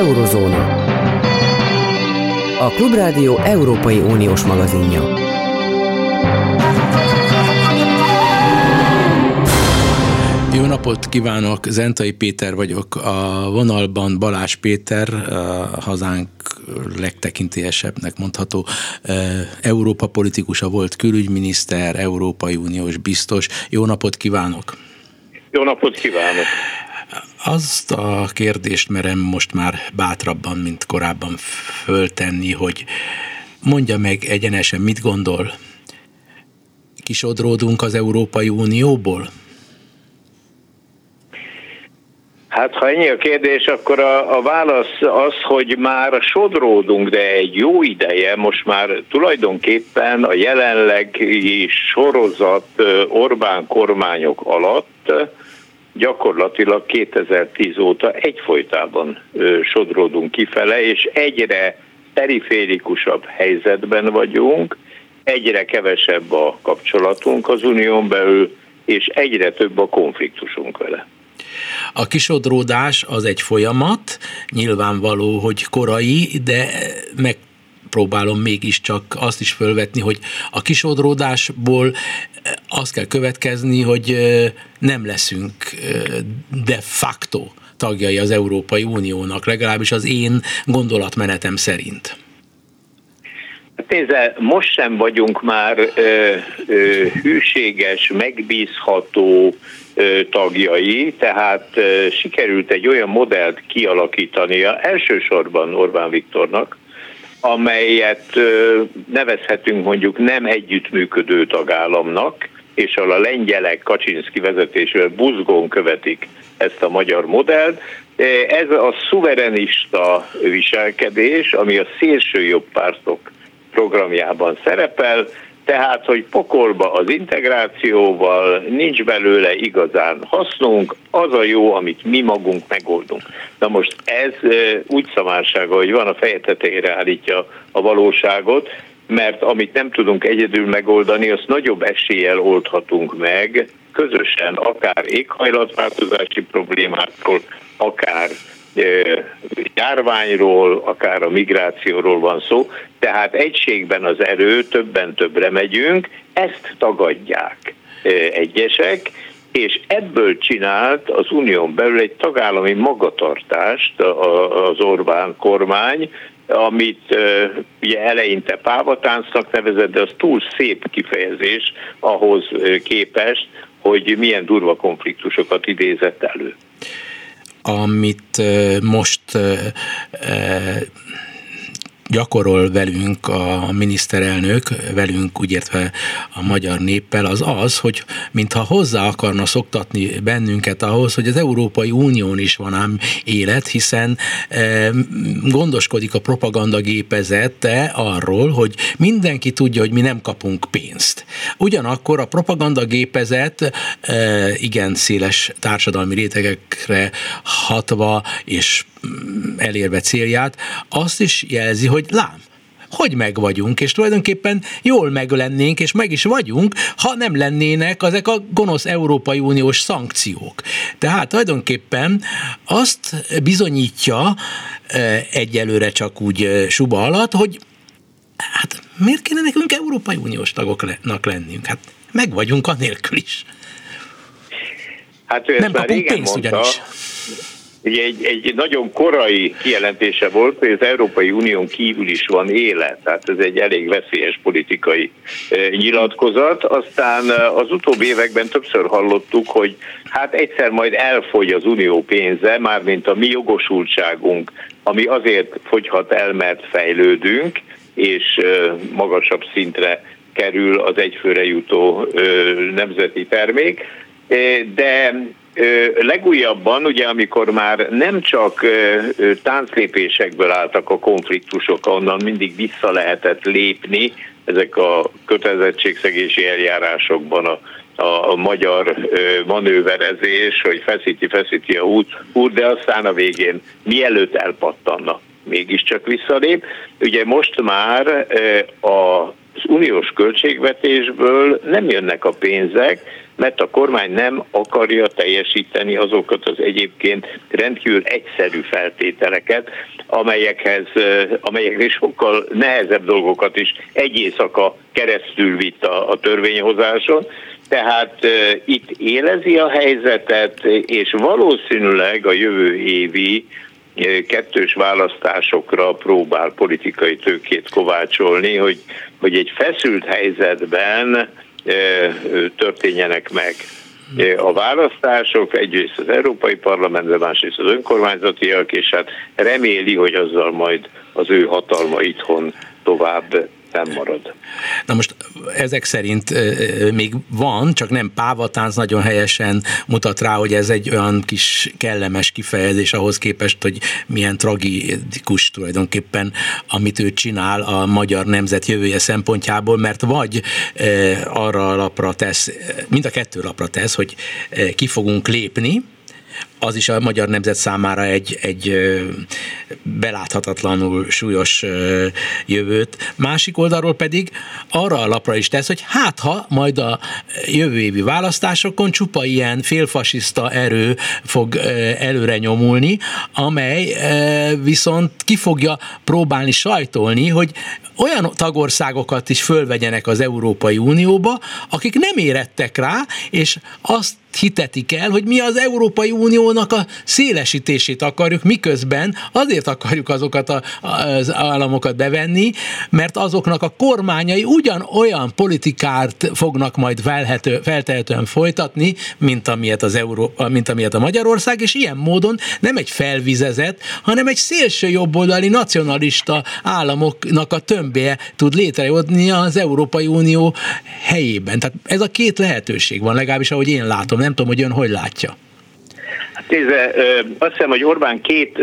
Eurozóna. A Klubrádió Európai Uniós magazinja. Jó napot kívánok, Zentai Péter vagyok, a vonalban Balázs Péter, a hazánk legtekintélyesebbnek mondható Európa politikusa volt, külügyminiszter, Európai Uniós biztos. Jó napot kívánok! Jó napot kívánok! Azt a kérdést merem most már bátrabban, mint korábban föltenni, hogy mondja meg egyenesen, mit gondol? Kisodródunk az Európai Unióból? Hát ha ennyi a kérdés, akkor a, a válasz az, hogy már sodródunk, de egy jó ideje, most már tulajdonképpen a jelenlegi sorozat Orbán kormányok alatt gyakorlatilag 2010 óta egyfolytában sodródunk kifele, és egyre periférikusabb helyzetben vagyunk, egyre kevesebb a kapcsolatunk az unión belül, és egyre több a konfliktusunk vele. A kisodródás az egy folyamat, nyilvánvaló, hogy korai, de meg próbálom mégiscsak azt is fölvetni, hogy a kisodródásból azt kell következni, hogy nem leszünk de facto tagjai az Európai Uniónak, legalábbis az én gondolatmenetem szerint. Nézze, most sem vagyunk már ö, ö, hűséges, megbízható ö, tagjai, tehát ö, sikerült egy olyan modellt kialakítania, elsősorban Orbán Viktornak, amelyet nevezhetünk mondjuk nem együttműködő tagállamnak, és ahol a lengyelek Kaczynszki vezetésével buzgón követik ezt a magyar modellt. Ez a szuverenista viselkedés, ami a szélső jobb pártok programjában szerepel, tehát, hogy pokolba az integrációval nincs belőle igazán hasznunk, az a jó, amit mi magunk megoldunk. Na most ez úgy szamársága, hogy van a feje tetejére állítja a valóságot, mert amit nem tudunk egyedül megoldani, azt nagyobb eséllyel oldhatunk meg, közösen, akár éghajlatváltozási problémákról, akár járványról, akár a migrációról van szó, tehát egységben az erő, többen többre megyünk, ezt tagadják egyesek, és ebből csinált az unión belül egy tagállami magatartást az Orbán kormány, amit ugye eleinte pávatáncnak nevezett, de az túl szép kifejezés ahhoz képest, hogy milyen durva konfliktusokat idézett elő amit most gyakorol velünk a miniszterelnök, velünk úgy értve a magyar néppel, az az, hogy mintha hozzá akarna szoktatni bennünket ahhoz, hogy az Európai Unión is van ám élet, hiszen e, gondoskodik a propaganda gépezete arról, hogy mindenki tudja, hogy mi nem kapunk pénzt. Ugyanakkor a propaganda gépezet e, igen széles társadalmi rétegekre hatva és elérve célját, azt is jelzi, hogy lám, hogy meg vagyunk, és tulajdonképpen jól meg lennénk, és meg is vagyunk, ha nem lennének ezek a gonosz Európai Uniós szankciók. Tehát tulajdonképpen azt bizonyítja e, egyelőre csak úgy e, suba alatt, hogy hát miért kéne nekünk Európai Uniós tagoknak lennünk? Hát meg vagyunk anélkül is. Hát ő nem kapunk pénzt mondta, ugyanis Ugye egy, egy nagyon korai kijelentése volt, hogy az Európai Unión kívül is van élet, tehát ez egy elég veszélyes politikai e, nyilatkozat. Aztán e, az utóbbi években többször hallottuk, hogy hát egyszer majd elfogy az unió pénze, mármint a mi jogosultságunk, ami azért fogyhat el, mert fejlődünk, és e, magasabb szintre kerül az egyfőre jutó nemzeti termék, de legújabban, ugye amikor már nem csak tánclépésekből álltak a konfliktusok, onnan mindig vissza lehetett lépni, ezek a kötelezettségszegési eljárásokban a, a, a magyar manőverezés, hogy feszíti, feszíti a út, út, de aztán a végén mielőtt elpattanna, mégiscsak visszalép. Ugye most már a az uniós költségvetésből nem jönnek a pénzek, mert a kormány nem akarja teljesíteni azokat az egyébként rendkívül egyszerű feltételeket, amelyekhez, amelyeknél sokkal nehezebb dolgokat is egy éjszaka keresztül vitt a, a törvényhozáson, tehát uh, itt élezi a helyzetet, és valószínűleg a jövő évi kettős választásokra próbál politikai tőkét kovácsolni, hogy, hogy egy feszült helyzetben történjenek meg. A választások, egyrészt az Európai Parlamentben, másrészt az önkormányzatiak, és hát reméli, hogy azzal majd az ő hatalma itthon tovább nem marad. Na most ezek szerint még van, csak nem pávatánc nagyon helyesen mutat rá, hogy ez egy olyan kis kellemes kifejezés ahhoz képest, hogy milyen tragikus tulajdonképpen, amit ő csinál a magyar nemzet jövője szempontjából, mert vagy arra a lapra tesz, mind a kettő lapra tesz, hogy ki fogunk lépni, az is a magyar nemzet számára egy, egy beláthatatlanul súlyos jövőt. Másik oldalról pedig arra a lapra is tesz, hogy hát ha majd a jövő évi választásokon csupa ilyen félfasiszta erő fog előre nyomulni, amely viszont ki fogja próbálni sajtolni, hogy olyan tagországokat is fölvegyenek az Európai Unióba, akik nem érettek rá, és azt hitetik el, hogy mi az Európai Uniónak a szélesítését akarjuk, miközben azért akarjuk azokat a, az államokat bevenni, mert azoknak a kormányai ugyanolyan politikát fognak majd felhető, feltehetően folytatni, mint amilyet, az Euró, mint amilyet a Magyarország, és ilyen módon nem egy felvizezett, hanem egy szélső jobboldali nacionalista államoknak a tömbje tud létrehozni az Európai Unió helyében. Tehát ez a két lehetőség van, legalábbis ahogy én látom nem tudom, hogy ön hogy látja. Nézze, azt hiszem, hogy Orbán két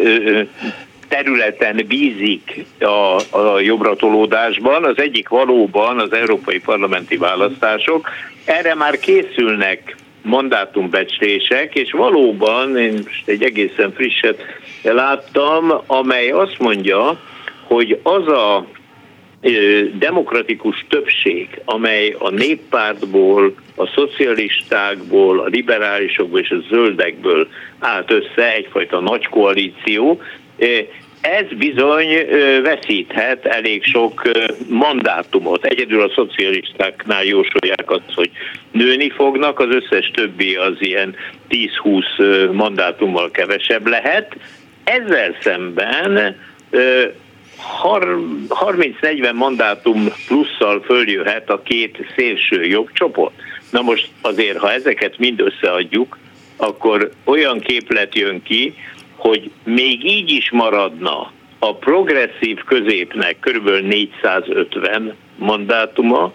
területen bízik a, a jobbratolódásban. Az egyik valóban az európai parlamenti választások. Erre már készülnek mandátumbecslések, és valóban én most egy egészen frisset láttam, amely azt mondja, hogy az a demokratikus többség, amely a néppártból, a szocialistákból, a liberálisokból és a zöldekből állt össze egyfajta nagy koalíció, ez bizony veszíthet elég sok mandátumot. Egyedül a szocialistáknál jósolják azt, hogy nőni fognak, az összes többi az ilyen 10-20 mandátummal kevesebb lehet. Ezzel szemben 30-40 mandátum plusszal följöhet a két szélső jobb csoport. Na most azért, ha ezeket mind összeadjuk, akkor olyan képlet jön ki, hogy még így is maradna a progresszív középnek kb. 450 mandátuma,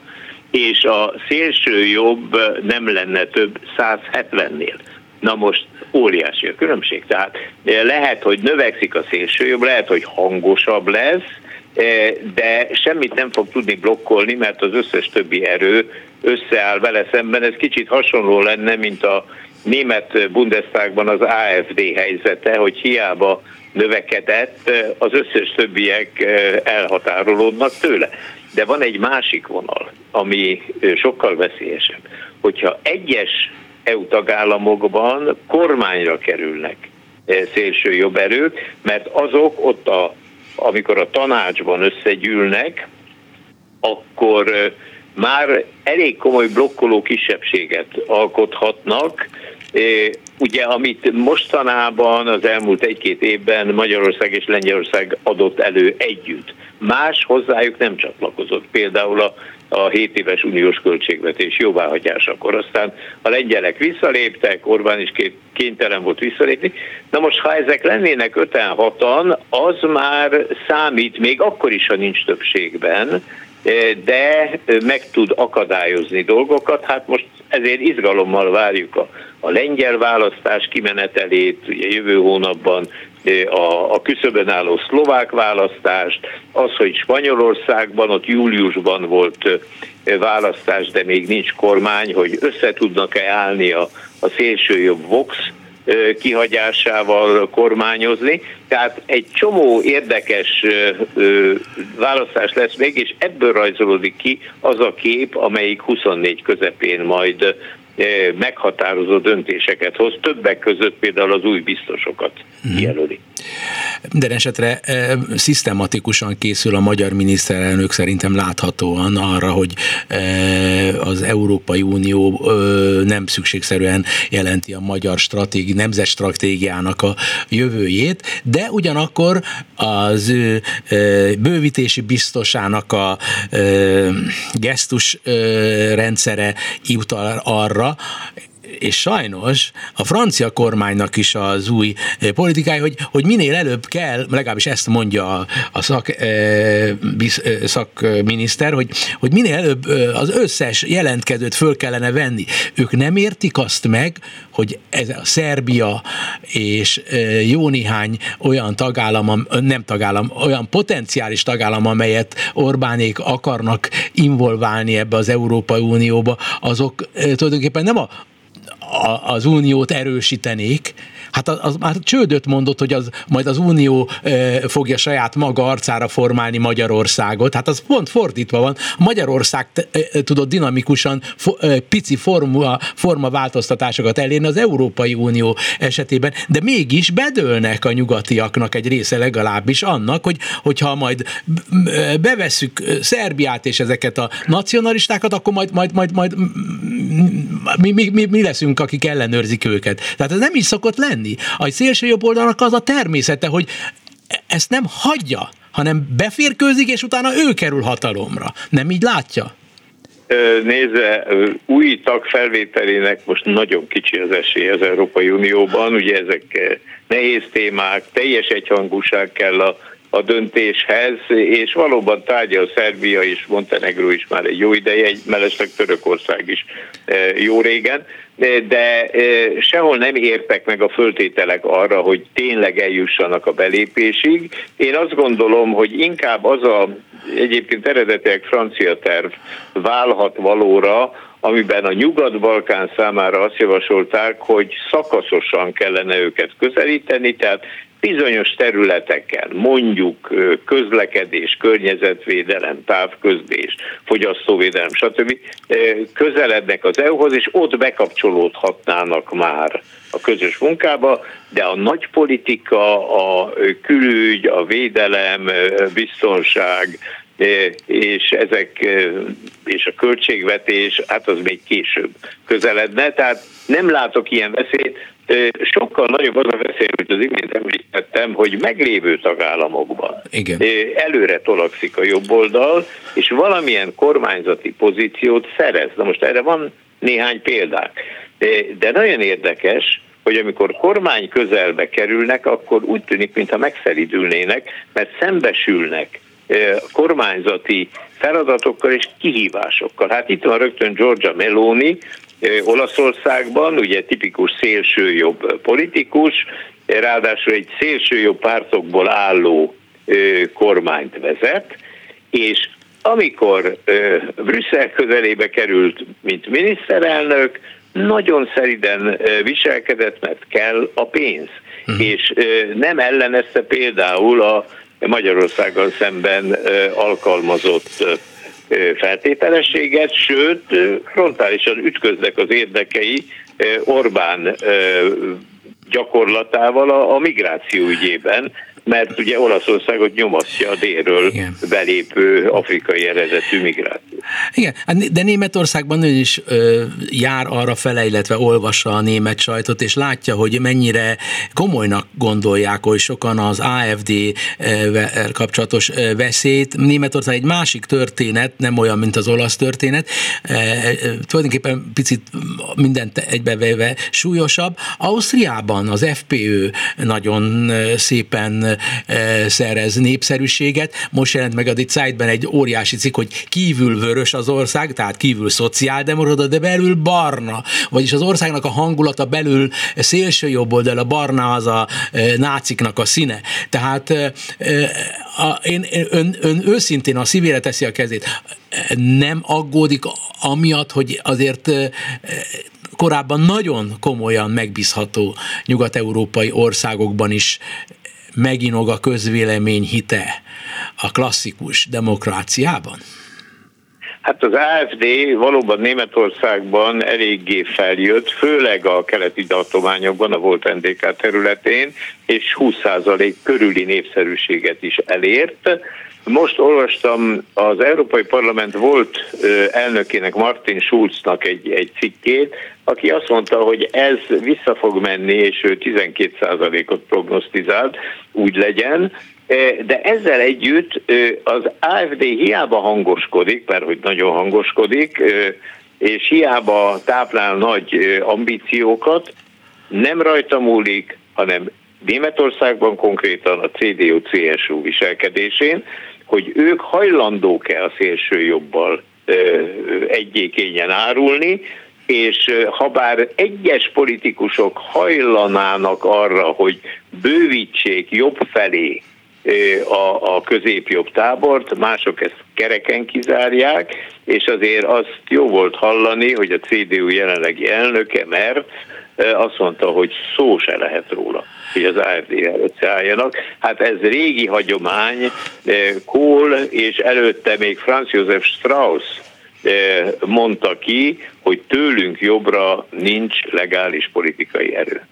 és a szélső jobb nem lenne több 170-nél. Na most óriási a különbség. Tehát eh, lehet, hogy növekszik a szélsőjobb, lehet, hogy hangosabb lesz, eh, de semmit nem fog tudni blokkolni, mert az összes többi erő összeáll vele szemben. Ez kicsit hasonló lenne, mint a német Bundestagban az AFD helyzete, hogy hiába növekedett, eh, az összes többiek elhatárolódnak tőle. De van egy másik vonal, ami sokkal veszélyesebb. Hogyha egyes EU tagállamokban kormányra kerülnek eh, szélső jobb erők, mert azok ott, a, amikor a tanácsban összegyűlnek, akkor eh, már elég komoly blokkoló kisebbséget alkothatnak, ugye amit mostanában az elmúlt egy-két évben Magyarország és Lengyelország adott elő együtt. Más hozzájuk nem csatlakozott. Például a a 7 éves uniós költségvetés jóváhagyásakor. Aztán a lengyelek visszaléptek, Orbán is kénytelen volt visszalépni. Na most, ha ezek lennének 5-6-an, az már számít, még akkor is, ha nincs többségben, de meg tud akadályozni dolgokat. Hát most ezért izgalommal várjuk a, a lengyel választás kimenetelét, ugye jövő hónapban a, a küszöbön álló szlovák választást, az, hogy Spanyolországban ott júliusban volt választás, de még nincs kormány, hogy össze tudnak-e állni a, a szélsőjobb Vox kihagyásával kormányozni. Tehát egy csomó érdekes választás lesz még, és ebből rajzolódik ki az a kép, amelyik 24 közepén majd meghatározó döntéseket hoz, többek között például az új biztosokat mhm. jelöli. Minden esetre e, szisztematikusan készül a magyar miniszterelnök szerintem láthatóan arra, hogy e, az Európai Unió nem szükségszerűen jelenti a magyar stratégi, nemzetstratégiának a jövőjét, de ugyanakkor az e, bővítési biztosának a gesztus rendszere utal arra, és sajnos a francia kormánynak is az új eh, politikája, hogy, hogy minél előbb kell, legalábbis ezt mondja a, a szak, e, biz, e, szakminiszter, hogy, hogy minél előbb az összes jelentkezőt föl kellene venni. Ők nem értik azt meg, hogy ez a Szerbia és jó néhány olyan tagállam, nem tagállam, olyan potenciális tagállam, amelyet Orbánék akarnak involválni ebbe az Európai Unióba, azok tulajdonképpen nem a az uniót erősítenék, Hát az, az már csődöt mondott, hogy az majd az Unió e, fogja saját maga arcára formálni Magyarországot. Hát az pont fordítva van. Magyarország e, tudott dinamikusan fo, e, pici forma, forma változtatásokat elérni az Európai Unió esetében, de mégis bedőlnek a nyugatiaknak egy része legalábbis annak, hogy hogyha majd bevesszük Szerbiát és ezeket a nacionalistákat, akkor majd, majd, majd, majd mi, mi, mi, mi leszünk, akik ellenőrzik őket. Tehát ez nem is szokott lenni tenni. A szélső jobb oldalnak az a természete, hogy ezt nem hagyja, hanem beférkőzik, és utána ő kerül hatalomra. Nem így látja? Nézze, új tag felvételének most nagyon kicsi az esély az Európai Unióban, ugye ezek nehéz témák, teljes egyhangúság kell a, a döntéshez, és valóban tárgyal Szerbia és Montenegro is már egy jó ideje, egy mellesleg Törökország is jó régen de sehol nem értek meg a föltételek arra, hogy tényleg eljussanak a belépésig. Én azt gondolom, hogy inkább az a egyébként eredetileg francia terv válhat valóra, amiben a Nyugat-Balkán számára azt javasolták, hogy szakaszosan kellene őket közelíteni, tehát bizonyos területeken, mondjuk közlekedés, környezetvédelem, távközlés, fogyasztóvédelem, stb. közelednek az EU-hoz, és ott bekapcsolódhatnának már a közös munkába, de a nagy politika, a külügy, a védelem, biztonság, és ezek és a költségvetés, hát az még később közeledne, tehát nem látok ilyen veszélyt, sokkal nagyobb az a veszély, hogy az imént említettem, hogy meglévő tagállamokban Igen. előre tolakszik a jobb oldal, és valamilyen kormányzati pozíciót szerez. Na most erre van néhány példák. De nagyon érdekes, hogy amikor kormány közelbe kerülnek, akkor úgy tűnik, mintha megszeridülnének, mert szembesülnek kormányzati feladatokkal és kihívásokkal. Hát itt van rögtön Giorgia Meloni, Olaszországban, ugye tipikus szélsőjobb politikus, ráadásul egy szélsőjobb pártokból álló kormányt vezet, és amikor Brüsszel közelébe került, mint miniszterelnök, nagyon szeriden viselkedett, mert kell a pénz. Uh-huh. És nem ellenezte például a Magyarországgal szemben alkalmazott feltételességet, sőt, frontálisan ütköznek az érdekei Orbán gyakorlatával a, a migráció ügyében, mert ugye Olaszországot nyomasztja a délről Igen. belépő afrikai eredetű migráció. Igen, hát de Németországban ő is ö, jár arra fele, illetve olvassa a német sajtot, és látja, hogy mennyire komolynak gondolják, hogy sokan az AFD kapcsolatos veszélyt. Németország egy másik történet, nem olyan, mint az olasz történet, e, e, tulajdonképpen picit mindent egybevéve súlyosabb. Ausztriában az FPÖ nagyon szépen szerez népszerűséget. Most jelent meg a Die Zeitben egy óriási cikk, hogy kívül vörös az ország, tehát kívül szociáldemokrata, de belül barna. Vagyis az országnak a hangulata belül szélső jobb oldal, a barna az a náciknak a színe. Tehát a, én, ön, ön őszintén a szívére teszi a kezét. Nem aggódik amiatt, hogy azért korábban nagyon komolyan megbízható nyugat-európai országokban is meginog a közvélemény hite a klasszikus demokráciában? Hát az AFD valóban Németországban eléggé feljött, főleg a keleti tartományokban, a volt NDK területén, és 20% körüli népszerűséget is elért. Most olvastam az Európai Parlament volt elnökének, Martin Schulznak egy, egy cikkét, aki azt mondta, hogy ez vissza fog menni, és ő 12%-ot prognosztizált, úgy legyen, de ezzel együtt az AFD hiába hangoskodik, mert hogy nagyon hangoskodik, és hiába táplál nagy ambíciókat, nem rajta múlik, hanem Németországban konkrétan a CDU-CSU viselkedésén, hogy ők hajlandók-e a szélső jobbal egyékényen árulni, és ha bár egyes politikusok hajlanának arra, hogy bővítsék jobb felé a, a középjobb tábort, mások ezt kereken kizárják, és azért azt jó volt hallani, hogy a CDU jelenlegi elnöke, mert azt mondta, hogy szó se lehet róla, hogy az AFD-vel összeálljanak. Hát ez régi hagyomány, Kohl és előtte még Franz Josef Strauss mondta ki, hogy tőlünk jobbra nincs legális politikai erő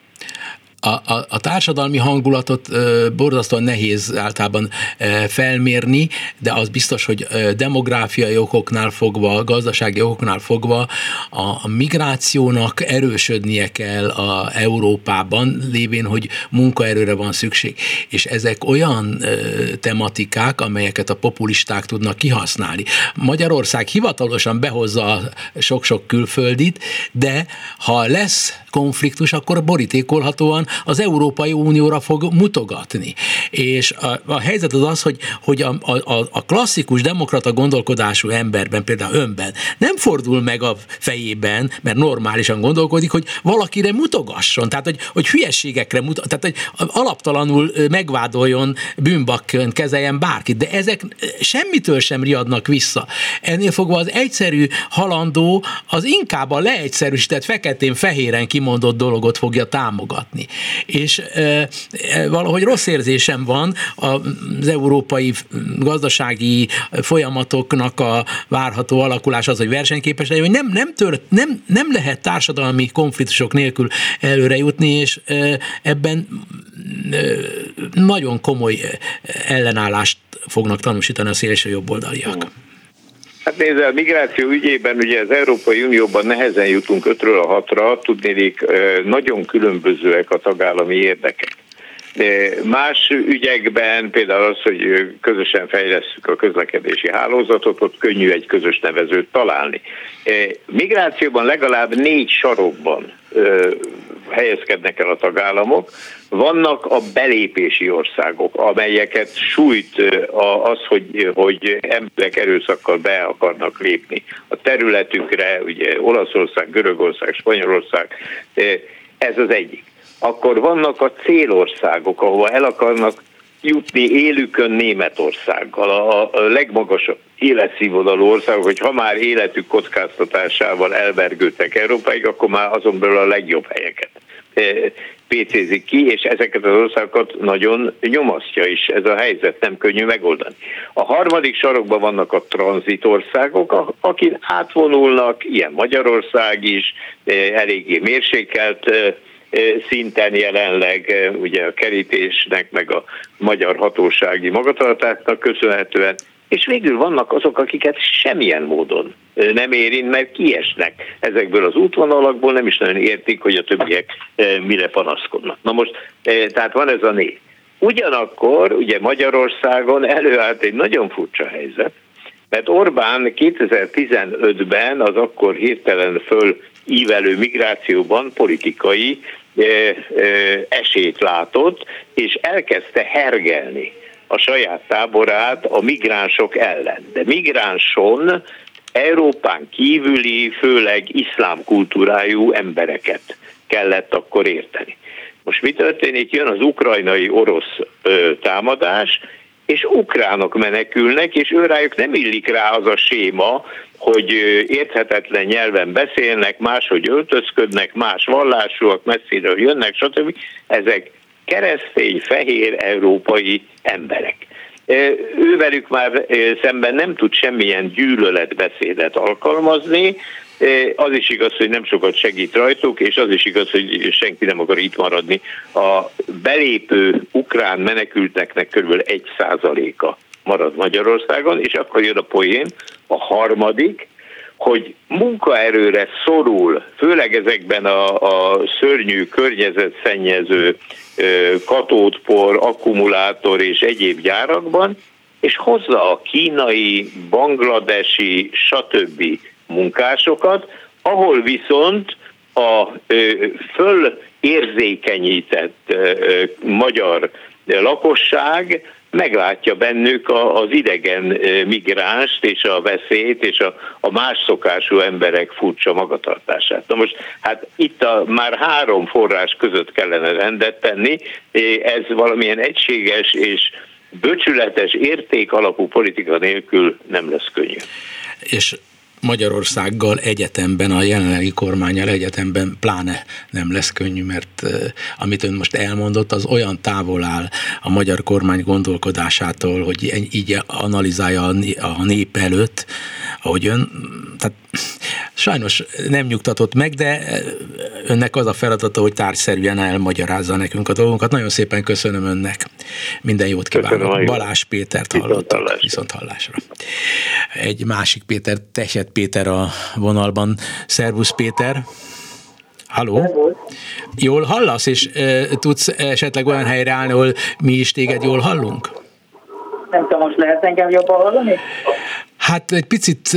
a, a, a társadalmi hangulatot ö, borzasztóan nehéz általában ö, felmérni, de az biztos, hogy ö, demográfiai okoknál fogva, gazdasági okoknál fogva a, a migrációnak erősödnie kell a Európában, lévén, hogy munkaerőre van szükség. És ezek olyan ö, tematikák, amelyeket a populisták tudnak kihasználni. Magyarország hivatalosan behozza sok-sok külföldit, de ha lesz konfliktus, akkor borítékolhatóan az Európai Unióra fog mutogatni. És a, a helyzet az az, hogy, hogy a, a, a klasszikus demokrata gondolkodású emberben, például önben nem fordul meg a fejében, mert normálisan gondolkodik, hogy valakire mutogasson, tehát hogy, hogy hülyességekre mutat, tehát hogy alaptalanul megvádoljon bűnbakként kezeljen bárkit, de ezek semmitől sem riadnak vissza. Ennél fogva az egyszerű halandó az inkább a leegyszerűsített feketén-fehéren kimondott dolgot fogja támogatni és valahogy rossz érzésem van az európai gazdasági folyamatoknak a várható alakulás az, hogy versenyképes legyen, hogy nem, nem, tört, nem, nem lehet társadalmi konfliktusok nélkül előre jutni, és ebben nagyon komoly ellenállást fognak tanúsítani a szélső jobboldaliak. Hát nézd, a migráció ügyében ugye az Európai Unióban nehezen jutunk ötről a hatra, tudnélik nagyon különbözőek a tagállami érdekek. Más ügyekben, például az, hogy közösen fejlesztjük a közlekedési hálózatot, ott könnyű egy közös nevezőt találni. Migrációban legalább négy sarokban helyezkednek el a tagállamok. Vannak a belépési országok, amelyeket sújt az, hogy, hogy emberek erőszakkal be akarnak lépni a területükre, ugye Olaszország, Görögország, Spanyolország, ez az egyik. Akkor vannak a célországok, ahova el akarnak jutni élükön Németországgal, a, a legmagasabb életszínvonalú országok, hogy ha már életük kockáztatásával elvergődtek Európáig, akkor már azon belül a legjobb helyeket eh, pécézik ki, és ezeket az országokat nagyon nyomasztja is ez a helyzet, nem könnyű megoldani. A harmadik sarokban vannak a tranzitországok, akik átvonulnak, ilyen Magyarország is, eh, eléggé mérsékelt eh, szinten jelenleg ugye a kerítésnek, meg a magyar hatósági magatartásnak köszönhetően, és végül vannak azok, akiket semmilyen módon nem érint, mert kiesnek ezekből az útvonalakból, nem is nagyon értik, hogy a többiek mire panaszkodnak. Na most, tehát van ez a név. Ugyanakkor ugye Magyarországon előállt egy nagyon furcsa helyzet, mert Orbán 2015-ben az akkor hirtelen föl ívelő migrációban politikai esélyt látott, és elkezdte hergelni a saját táborát a migránsok ellen. De migránson Európán kívüli, főleg iszlám kultúrájú embereket kellett akkor érteni. Most mi történik? Jön az ukrajnai orosz támadás, és ukránok menekülnek, és őrájuk nem illik rá az a séma, hogy érthetetlen nyelven beszélnek, máshogy öltözködnek, más vallásúak, messziről jönnek, stb. Ezek keresztény, fehér, európai emberek. Ővelük már szemben nem tud semmilyen gyűlöletbeszédet alkalmazni, az is igaz, hogy nem sokat segít rajtuk, és az is igaz, hogy senki nem akar itt maradni. A belépő ukrán menekülteknek kb. egy százaléka marad Magyarországon, és akkor jön a poén, a harmadik, hogy munkaerőre szorul, főleg ezekben a, a szörnyű környezetszennyező katódpor, akkumulátor és egyéb gyárakban, és hozza a kínai, bangladesi, stb. Munkásokat, ahol viszont a fölérzékenyített magyar lakosság meglátja bennük az idegen migránst és a veszélyt és a, a más szokású emberek furcsa magatartását. Na most hát itt a már három forrás között kellene rendet tenni, ez valamilyen egységes és böcsületes érték alapú politika nélkül nem lesz könnyű. És Magyarországgal egyetemben, a jelenlegi kormányal egyetemben pláne nem lesz könnyű, mert amit ön most elmondott, az olyan távol áll a magyar kormány gondolkodásától, hogy így analizálja a nép előtt, ahogy ön, tehát sajnos nem nyugtatott meg, de önnek az a feladata, hogy tárgyszerűen elmagyarázza nekünk a dolgunkat. Nagyon szépen köszönöm önnek. Minden jót kívánok. Balázs Pétert hallottak. Viszont hallásra. Egy másik Péter, Teset Péter a vonalban. Szervusz Péter! Halló? Jól hallasz, és e, tudsz esetleg olyan helyre állni, ahol mi is téged jól hallunk? Nem tudom, most lehet engem jobban hallani? Hát egy picit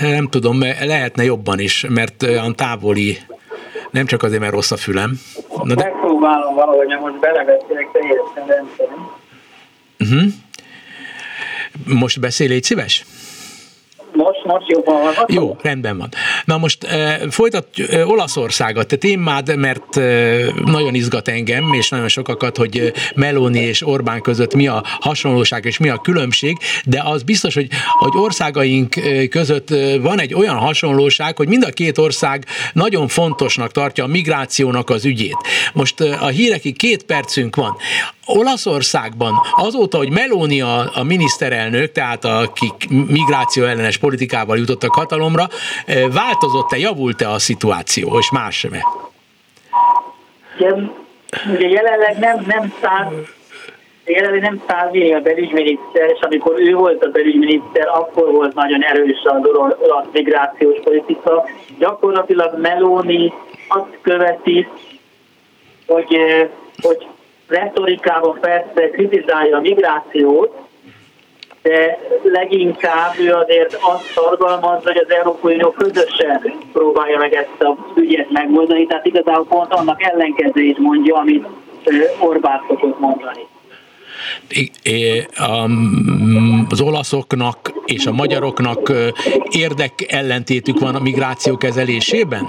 nem tudom, lehetne jobban is, mert olyan távoli, nem csak azért, mert rossz a fülem. Na de... Megpróbálom valahogy, most belebeszélek teljesen rendszerűen. Uh-huh. Most beszél, légy szíves? Most, Jó, rendben van. Na most e, folytatjuk e, Olaszországot, te témád, mert e, nagyon izgat engem, és nagyon sokakat, hogy Meloni és Orbán között mi a hasonlóság és mi a különbség, de az biztos, hogy, hogy országaink között van egy olyan hasonlóság, hogy mind a két ország nagyon fontosnak tartja a migrációnak az ügyét. Most a hírekig két percünk van. Olaszországban azóta, hogy Meloni a, a miniszterelnök, tehát akik migráció ellenes politikával jutottak hatalomra, változott-e, javult-e a szituáció, és más sem -e? Ugye jelenleg nem, nem száll jelenleg nem Szálvini a belügyminiszter, és amikor ő volt a belügyminiszter, akkor volt nagyon erős az olasz migrációs politika. Gyakorlatilag Meloni azt követi, hogy, hogy retorikában persze kritizálja a migrációt, de leginkább ő azért azt szorgalmazza, hogy az Európai Unió közösen próbálja meg ezt a ügyet megoldani, tehát igazából pont annak ellenkezőjét mondja, amit Orbán szokott mondani. Az olaszoknak és a magyaroknak érdek ellentétük van a migráció kezelésében?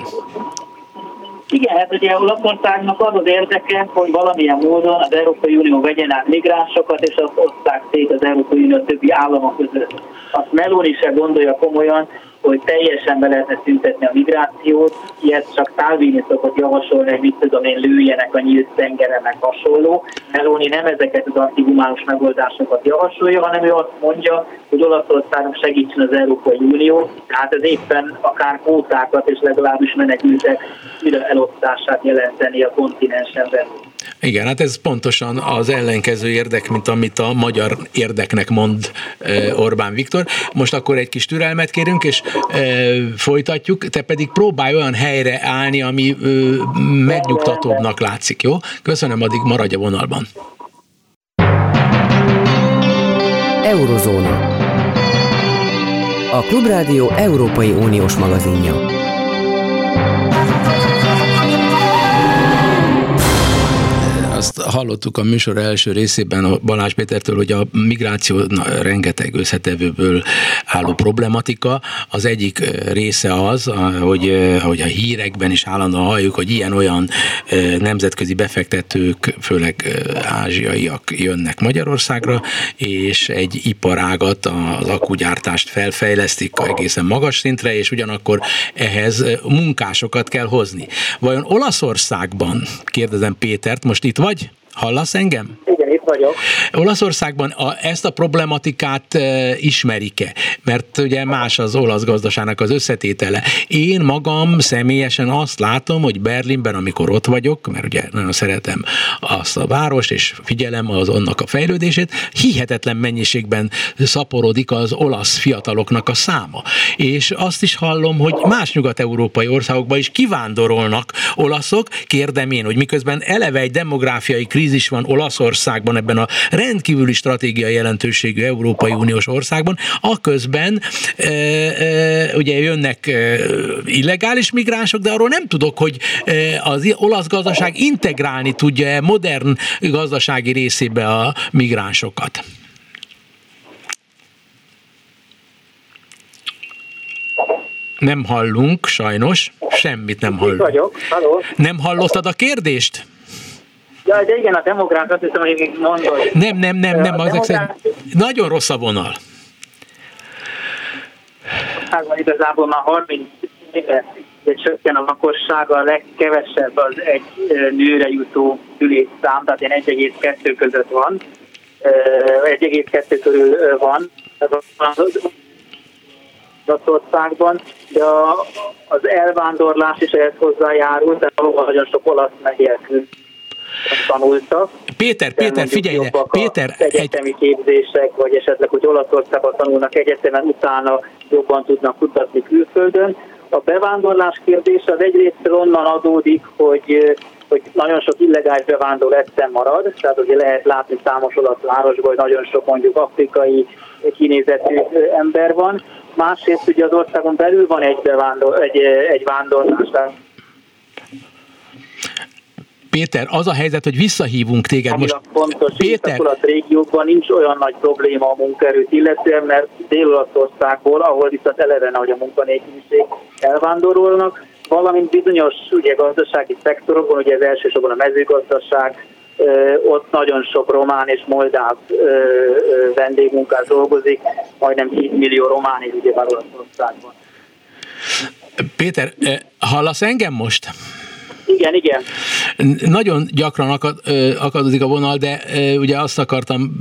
Igen, hát ugye Olaszországnak az az érdeke, hogy valamilyen módon az Európai Unió vegyen át migránsokat, és azt oszták szét az Európai Unió többi állama között. Azt Meloni se gondolja komolyan, hogy teljesen be lehetne szüntetni a migrációt, ilyet csak Salvini szokott javasolni, hogy mit tudom én, lőjenek a nyílt tengeren, meg hasonló. Meloni nem ezeket az antihumánus megoldásokat javasolja, hanem ő azt mondja, hogy Olaszországnak segítsen az Európai Unió, tehát ez éppen akár kvótákat és legalábbis menekültek újra elosztását jelenteni a kontinensen belül. Igen, hát ez pontosan az ellenkező érdek, mint amit a magyar érdeknek mond Orbán Viktor. Most akkor egy kis türelmet kérünk, és folytatjuk, te pedig próbálj olyan helyre állni, ami megnyugtatóbbnak látszik, jó? Köszönöm, addig maradj a vonalban. Eurozóna. A Klubrádió Európai Uniós magazinja. Azt hallottuk a műsor első részében a Balázs Pétertől, hogy a migráció na, rengeteg összetevőből álló problematika. Az egyik része az, hogy, hogy a hírekben is állandóan halljuk, hogy ilyen-olyan nemzetközi befektetők, főleg ázsiaiak jönnek Magyarországra, és egy iparágat, az akugyártást felfejlesztik egészen magas szintre, és ugyanakkor ehhez munkásokat kell hozni. Vajon Olaszországban, kérdezem Pétert, most itt vagy? Hallasz engem? Igen, itt vagyok. Olaszországban a, ezt a problematikát e, ismerik-e? Mert ugye más az olasz gazdaságnak az összetétele. Én magam személyesen azt látom, hogy Berlinben, amikor ott vagyok, mert ugye nagyon szeretem azt a várost, és figyelem az annak a fejlődését, hihetetlen mennyiségben szaporodik az olasz fiataloknak a száma. És azt is hallom, hogy más nyugat-európai országokba is kivándorolnak olaszok. Kérdem én, hogy miközben eleve egy demográfiai krízis van Olaszországban, ebben a rendkívüli stratégiai jelentőségű Európai Uniós országban, aközben e, e, ugye jönnek e, illegális migránsok, de arról nem tudok, hogy az olasz gazdaság integrálni tudja-e modern gazdasági részébe a migránsokat. Nem hallunk, sajnos, semmit nem hallunk. Vagyok, halló. Nem hallottad a kérdést? Ja, de igen, a demográf, azt hiszem, hogy mondod. Nem, nem, nem, nem, az demográf... nagyon rossz a vonal. Igazából már 30 éve csökken a lakossága, a legkevesebb az egy nőre jutó szülésszám, tehát ilyen 1,2 között van. 1,2 körül van. Olaszországban, de az elvándorlás is ehhez hozzájárul, de valóban nagyon sok olasz megélkül tanultak. Péter, Péter, figyelj ide, Péter, egyetemi egy... képzések, vagy esetleg, hogy Olaszországban tanulnak egyetemen, utána jobban tudnak kutatni külföldön. A bevándorlás kérdése az egyrészt onnan adódik, hogy hogy nagyon sok illegális bevándorló egyszer marad, tehát ugye lehet látni számos olasz városban, hogy nagyon sok mondjuk afrikai kinézetű ember van. Másrészt ugye az országon belül van egy, bevándor, egy, egy vándorlás, Péter, az a helyzet, hogy visszahívunk téged most. Fontos, Péter... a régiókban nincs olyan nagy probléma a munkaerőt illetően, mert Dél-Olaszországból, ahol viszont eleve hogy a munkanélküliség elvándorolnak, valamint bizonyos ugye, gazdasági szektorokban, ugye ez elsősorban a mezőgazdaság, ott nagyon sok román és moldáv vendégmunkás dolgozik, majdnem 10 millió román él ugye Olaszországban. Péter, hallasz engem most? Igen, igen. Nagyon gyakran akad, akadozik a vonal, de ugye azt akartam,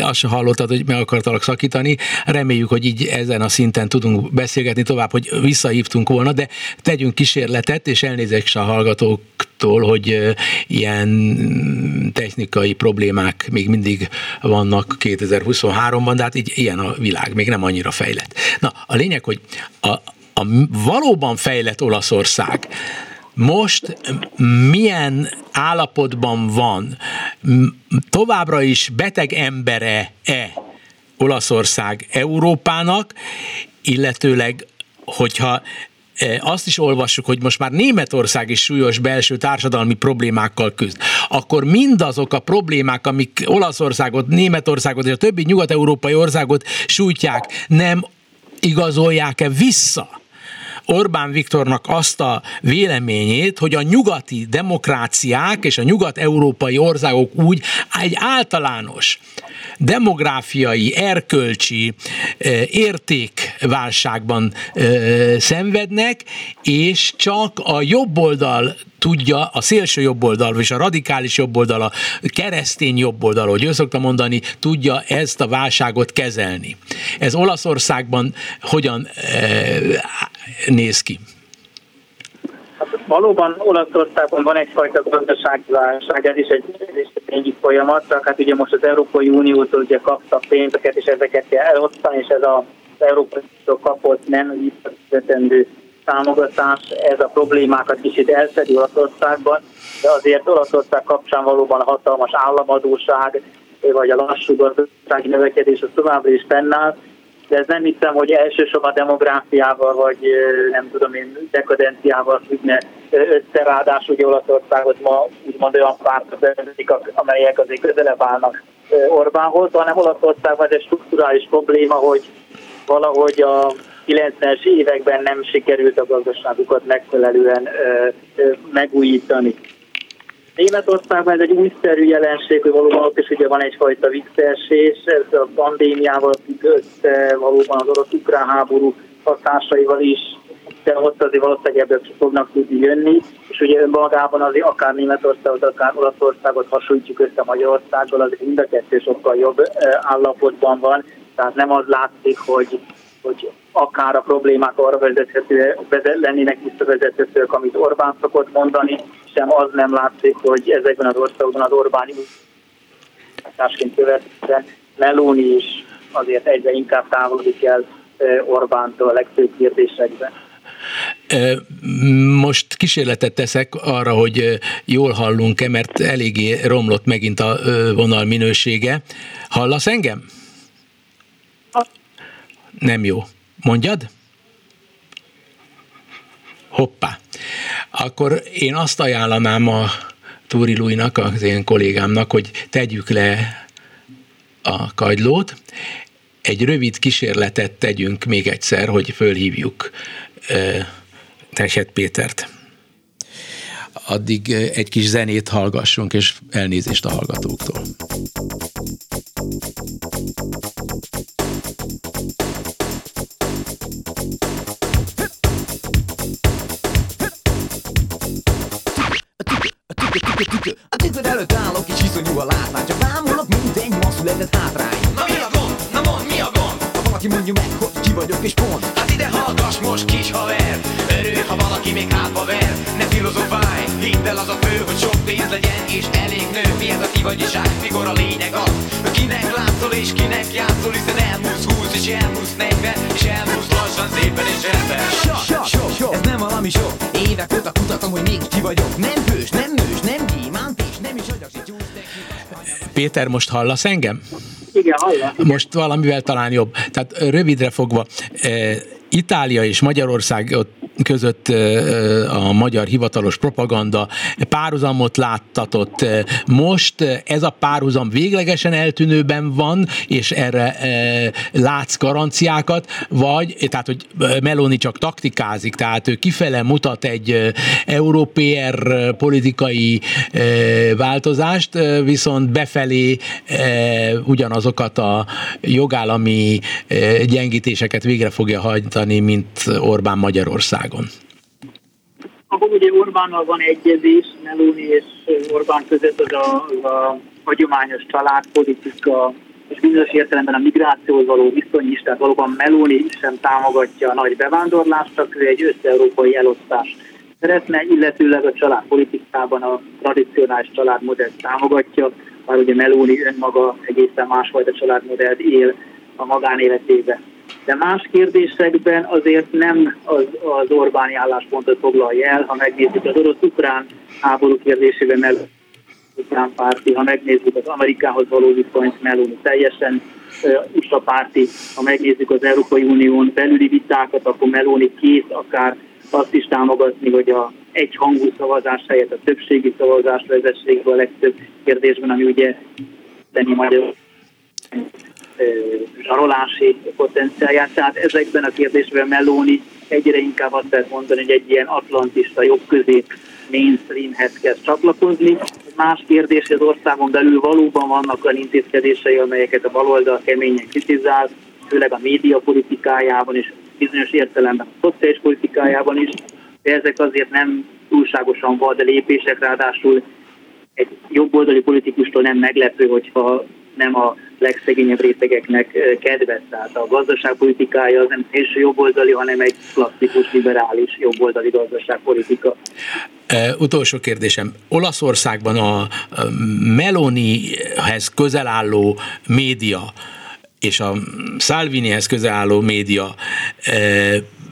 azt sem hallottad, hogy meg akartalak szakítani. Reméljük, hogy így ezen a szinten tudunk beszélgetni tovább, hogy visszahívtunk volna, de tegyünk kísérletet, és elnézést a hallgatóktól, hogy ilyen technikai problémák még mindig vannak 2023-ban, de hát így ilyen a világ, még nem annyira fejlett. Na, a lényeg, hogy a, a valóban fejlett Olaszország most milyen állapotban van, továbbra is beteg embere-e Olaszország Európának, illetőleg, hogyha e, azt is olvassuk, hogy most már Németország is súlyos belső társadalmi problémákkal küzd, akkor mindazok a problémák, amik Olaszországot, Németországot és a többi nyugat-európai országot sújtják, nem igazolják-e vissza Orbán Viktornak azt a véleményét, hogy a nyugati demokráciák és a nyugat-európai országok úgy egy általános demográfiai, erkölcsi értékválságban szenvednek, és csak a jobb oldal tudja, a szélső jobb oldal, és a radikális jobb oldal, a keresztény jobb oldal, hogy ő szokta mondani, tudja ezt a válságot kezelni. Ez Olaszországban hogyan néz ki? Valóban Olaszországban van egyfajta gazdasági válság, ez is egy, egy folyamat, csak hát ugye most az Európai Uniótól ugye kaptak pénzeket, és ezeket kell elosztani, és ez az Európai Unió kapott nem fizetendő támogatás, ez a problémákat kicsit elszedi Olaszországban, de azért Olaszország kapcsán valóban a hatalmas államadóság, vagy a lassú gazdasági növekedés az továbbra is fennáll, de ez nem hiszem, hogy elsősorban demográfiával, vagy nem tudom én, dekadenciával függne össze, ráadásul ugye Olaszországot ma úgymond olyan pártok vezetik, amelyek azért közelebb állnak Orbánhoz, hanem Olaszországban ez egy strukturális probléma, hogy valahogy a 90-es években nem sikerült a gazdaságukat megfelelően megújítani. Németországban ez egy újszerű jelenség, hogy valóban ott is ugye van egyfajta visszaesés, ez a pandémiával függ össze, valóban az orosz-ukrán háború hatásaival is, de ott azért valószínűleg ebből ki fognak tudni jönni, és ugye önmagában azért akár Németországot, akár Olaszországot hasonlítjuk össze Magyarországgal, az mind a kettő sokkal jobb állapotban van, tehát nem az látszik, hogy, hogy akár a problémák arra vezethető, lennének visszavezethetők, amit Orbán szokott mondani, sem az nem látszik, hogy ezekben az országokban az Orbán másként követően Meloni is azért egyre inkább távolodik el Orbántól a legfőbb kérdésekben. Most kísérletet teszek arra, hogy jól hallunk-e, mert eléggé romlott megint a vonal minősége. Hallasz engem? Nem jó. Mondjad? Hoppá. Akkor én azt ajánlanám a Túri Lújnak, az én kollégámnak, hogy tegyük le a kagylót, egy rövid kísérletet tegyünk még egyszer, hogy fölhívjuk Teset Pétert. Addig egy kis zenét hallgassunk, és elnézést a hallgatóktól. A tükör előtt állok és iszonyú a látvány Csak bámulok, mint egy masszületett hátrány Na mi a gond? Na mond, mi a gond? Ha valaki mondja meg, hogy ki vagyok és pont Hát ide hallgass most kis haver Valaki még hátba ver. Ne filozofálj, hidd el az a fő Hogy sok pénz legyen és elég nő. Mi ez a ki vagyiság, mikor a lényeg az? Hogy kinek látszol és kinek játszol Hiszen elmúlsz húsz és elmúlsz negyven És elmúlsz lassan szépen és rendben. Sok, sok, sok, ez nem valami sok. Évek óta kutatom, hogy még ki vagyok. Nem hős, nem nős, nem gyémánt és nem is agyak, Péter, most hallasz engem? Igen, hallom. Most valamivel talán jobb. Tehát rövidre fogva, eh, Itália és Magyarország ott között a magyar hivatalos propaganda párhuzamot láttatott. Most ez a párhuzam véglegesen eltűnőben van, és erre látsz garanciákat, vagy, tehát, hogy Meloni csak taktikázik, tehát ő kifele mutat egy európér politikai változást, viszont befelé ugyanazokat a jogállami gyengítéseket végre fogja hajtani, mint Orbán Magyarország. Magyarországon? Akkor ugye Orbánnal van egyezés, Meloni és Orbán között az a, a hagyományos családpolitika, és bizonyos értelemben a migrációhoz való viszony is, tehát valóban Meloni sem támogatja a nagy bevándorlást, csak ő egy össze-európai elosztást szeretne, illetőleg a családpolitikában a tradicionális családmodellt támogatja, már ugye Meloni önmaga egészen másfajta családmodellt él a magánéletében de más kérdésekben azért nem az, az Orbáni álláspontot foglalja el, ha megnézzük az orosz-ukrán háború kérdésében, mert ukrán párti, ha megnézzük az Amerikához való viszonyt, Meloni teljesen USA párti, ha megnézzük az Európai Unión belüli vitákat, akkor Meloni kész akár azt is támogatni, hogy a egyhangú szavazás helyett a többségi szavazást vezessék a legtöbb kérdésben, ami ugye tenni magyar zsarolási potenciáját. Tehát ezekben a kérdésben Meloni egyre inkább azt lehet mondani, hogy egy ilyen atlantista jobbközép mainstreamhez kezd csatlakozni. Más kérdés, hogy az országon belül valóban vannak olyan intézkedései, amelyeket a baloldal keményen kritizál, főleg a média politikájában és bizonyos értelemben a szociális politikájában is, de ezek azért nem túlságosan vad lépések, ráadásul egy jobboldali politikustól nem meglepő, hogyha nem a legszegényebb rétegeknek kedvez. Tehát a gazdaságpolitikája az nem szélső jobboldali, hanem egy klasszikus liberális jobboldali gazdaságpolitika. Uh, utolsó kérdésem. Olaszországban a Melonihez közel álló média és a Salvinihez közel álló média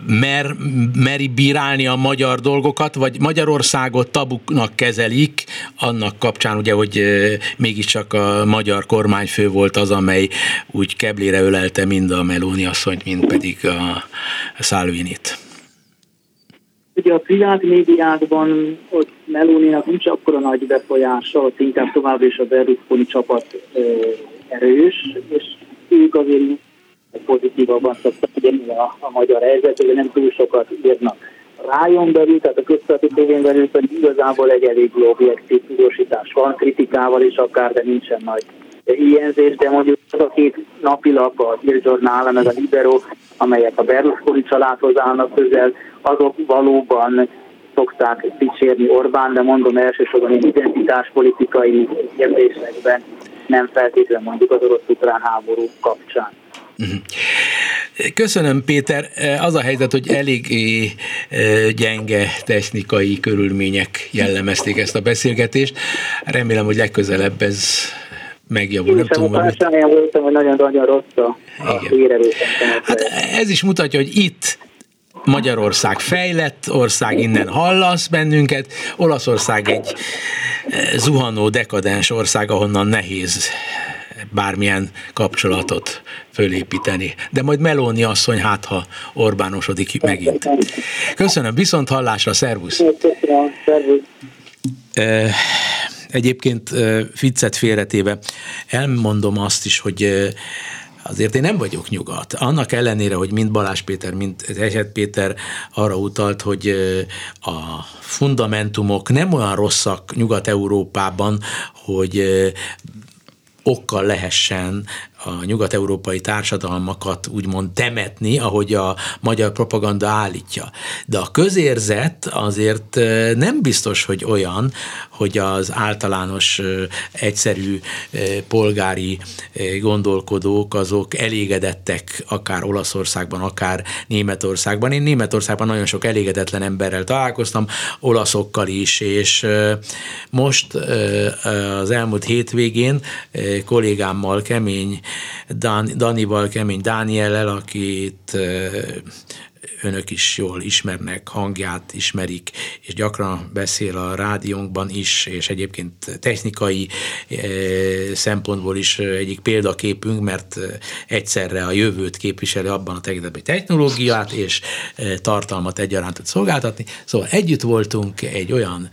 mer, meri bírálni a magyar dolgokat, vagy Magyarországot tabuknak kezelik, annak kapcsán ugye, hogy mégiscsak a magyar kormányfő volt az, amely úgy keblére ölelte mind a Meloni asszonyt, mind pedig a Salvinit. Ugye a privát médiákban ott Melóninak nincs akkora nagy befolyása, ott inkább tovább is a Berlusconi csapat erős, és ők azért pozitívabban szoktak figyelni a, a magyar helyzetre, nem túl sokat írnak rájon belül, tehát a közszolati tévén belül pedig igazából egy elég objektív tudósítás van, kritikával is akár, de nincsen nagy hiányzés, de mondjuk az a két napilap, a Hír Journal, meg a Libero amelyek a Berlusconi családhoz állnak közel, azok valóban szokták dicsérni Orbán, de mondom elsősorban identitáspolitikai kérdésekben, nem feltétlenül mondjuk az orosz-ukrán háború kapcsán. Mhm. Köszönöm, Péter. Az a helyzet, hogy elég gyenge technikai körülmények jellemezték ezt a beszélgetést. Remélem, hogy legközelebb ez megjavul. Én nem tudom, voltam, hogy nagyon-nagyon rossz a, a Hát ez is mutatja, hogy itt Magyarország fejlett ország, innen hallasz bennünket, Olaszország egy zuhanó, dekadens ország, ahonnan nehéz bármilyen kapcsolatot fölépíteni. De majd Melóni asszony, hát ha Orbánosodik megint. Köszönöm, viszont hallásra, szervusz! Egyébként Ficcet félretéve elmondom azt is, hogy azért én nem vagyok nyugat. Annak ellenére, hogy mind Balázs Péter, mind Eset Péter arra utalt, hogy a fundamentumok nem olyan rosszak Nyugat-Európában, hogy okkal lehessen a nyugat-európai társadalmakat úgymond temetni, ahogy a magyar propaganda állítja. De a közérzet azért nem biztos, hogy olyan, hogy az általános egyszerű polgári gondolkodók azok elégedettek akár Olaszországban, akár Németországban. Én Németországban nagyon sok elégedetlen emberrel találkoztam, olaszokkal is, és most az elmúlt hétvégén kollégámmal kemény Dan, Danival, kemény Dániellel, akit önök is jól ismernek, hangját ismerik, és gyakran beszél a rádiónkban is, és egyébként technikai szempontból is egyik példaképünk, mert egyszerre a jövőt képviseli abban a tekintetben, technológiát és tartalmat egyaránt tud szolgáltatni. Szóval együtt voltunk egy olyan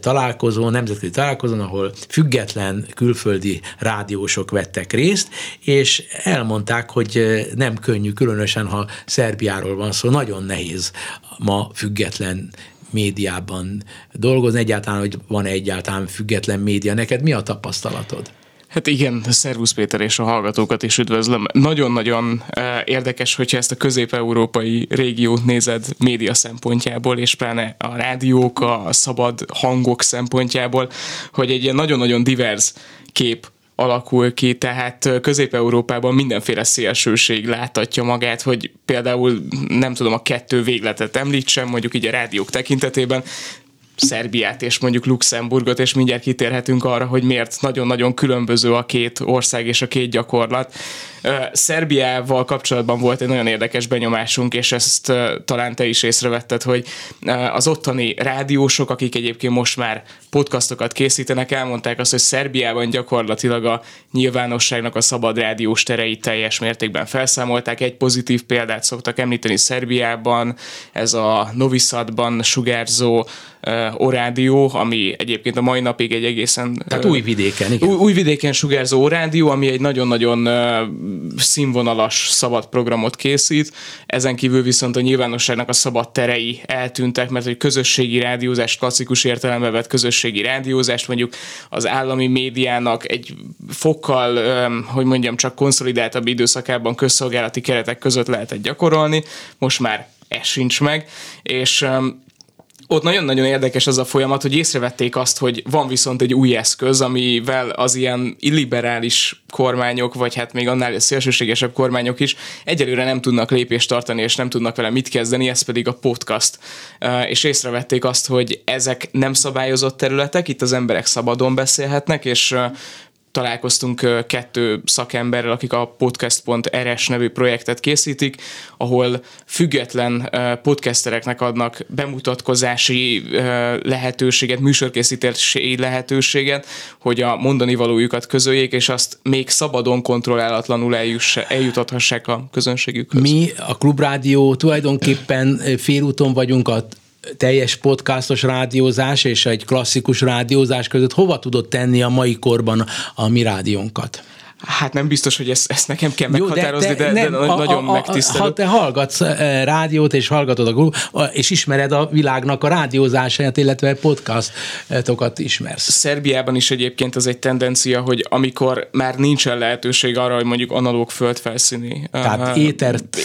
találkozón, nemzetközi találkozón, ahol független külföldi rádiósok vettek részt, és elmondták, hogy nem könnyű, különösen ha Szerbiáról van szó, nagyon nehéz ma független médiában dolgozni, egyáltalán, hogy van egyáltalán független média. Neked mi a tapasztalatod? Hát igen, szervusz Péter és a hallgatókat is üdvözlöm. Nagyon-nagyon eh, érdekes, hogyha ezt a közép-európai régiót nézed média szempontjából, és pláne a rádiók, a szabad hangok szempontjából, hogy egy ilyen nagyon-nagyon divers kép alakul ki, tehát Közép-Európában mindenféle szélsőség láthatja magát, hogy például nem tudom a kettő végletet említsem, mondjuk így a rádiók tekintetében, Szerbiát és mondjuk Luxemburgot, és mindjárt kitérhetünk arra, hogy miért nagyon-nagyon különböző a két ország és a két gyakorlat. Szerbiával kapcsolatban volt egy nagyon érdekes benyomásunk, és ezt talán te is észrevetted, hogy az ottani rádiósok, akik egyébként most már podcastokat készítenek, elmondták azt, hogy Szerbiában gyakorlatilag a nyilvánosságnak a szabad rádiós tereit teljes mértékben felszámolták. Egy pozitív példát szoktak említeni Szerbiában, ez a Novisadban sugárzó orádió, ami egyébként a mai napig egy egészen... Tehát új vidéken, igen. Új, új vidéken sugárzó orádió, ami egy nagyon-nagyon színvonalas szabad programot készít. Ezen kívül viszont a nyilvánosságnak a szabad terei eltűntek, mert egy közösségi rádiózás, klasszikus értelemben vett közösségi rádiózást, mondjuk az állami médiának egy fokkal, hogy mondjam, csak konszolidáltabb időszakában közszolgálati keretek között lehetett gyakorolni. Most már ez sincs meg, és ott nagyon-nagyon érdekes az a folyamat, hogy észrevették azt, hogy van viszont egy új eszköz, amivel az ilyen illiberális kormányok, vagy hát még annál szélsőségesebb kormányok is egyelőre nem tudnak lépést tartani, és nem tudnak vele mit kezdeni, ez pedig a podcast. És észrevették azt, hogy ezek nem szabályozott területek, itt az emberek szabadon beszélhetnek, és találkoztunk kettő szakemberrel, akik a podcast.rs nevű projektet készítik, ahol független podcastereknek adnak bemutatkozási lehetőséget, műsorkészítési lehetőséget, hogy a mondani valójukat közöljék, és azt még szabadon kontrollálatlanul eljuss, eljutathassák a közönségükhöz. Mi a Klubrádió tulajdonképpen félúton vagyunk a teljes podcastos rádiózás és egy klasszikus rádiózás között hova tudod tenni a mai korban a mi rádiónkat? Hát nem biztos, hogy ezt, ezt nekem kell Jó, meghatározni, de, de, de, de a, nagyon a, a, megtisztelő. Ha te hallgatsz eh, rádiót, és hallgatod a és ismered a világnak a rádiózását, illetve podcastokat ismersz. Szerbiában is egyébként az egy tendencia, hogy amikor már nincsen lehetőség arra, hogy mondjuk analóg földfelszíni. Tehát uh, étert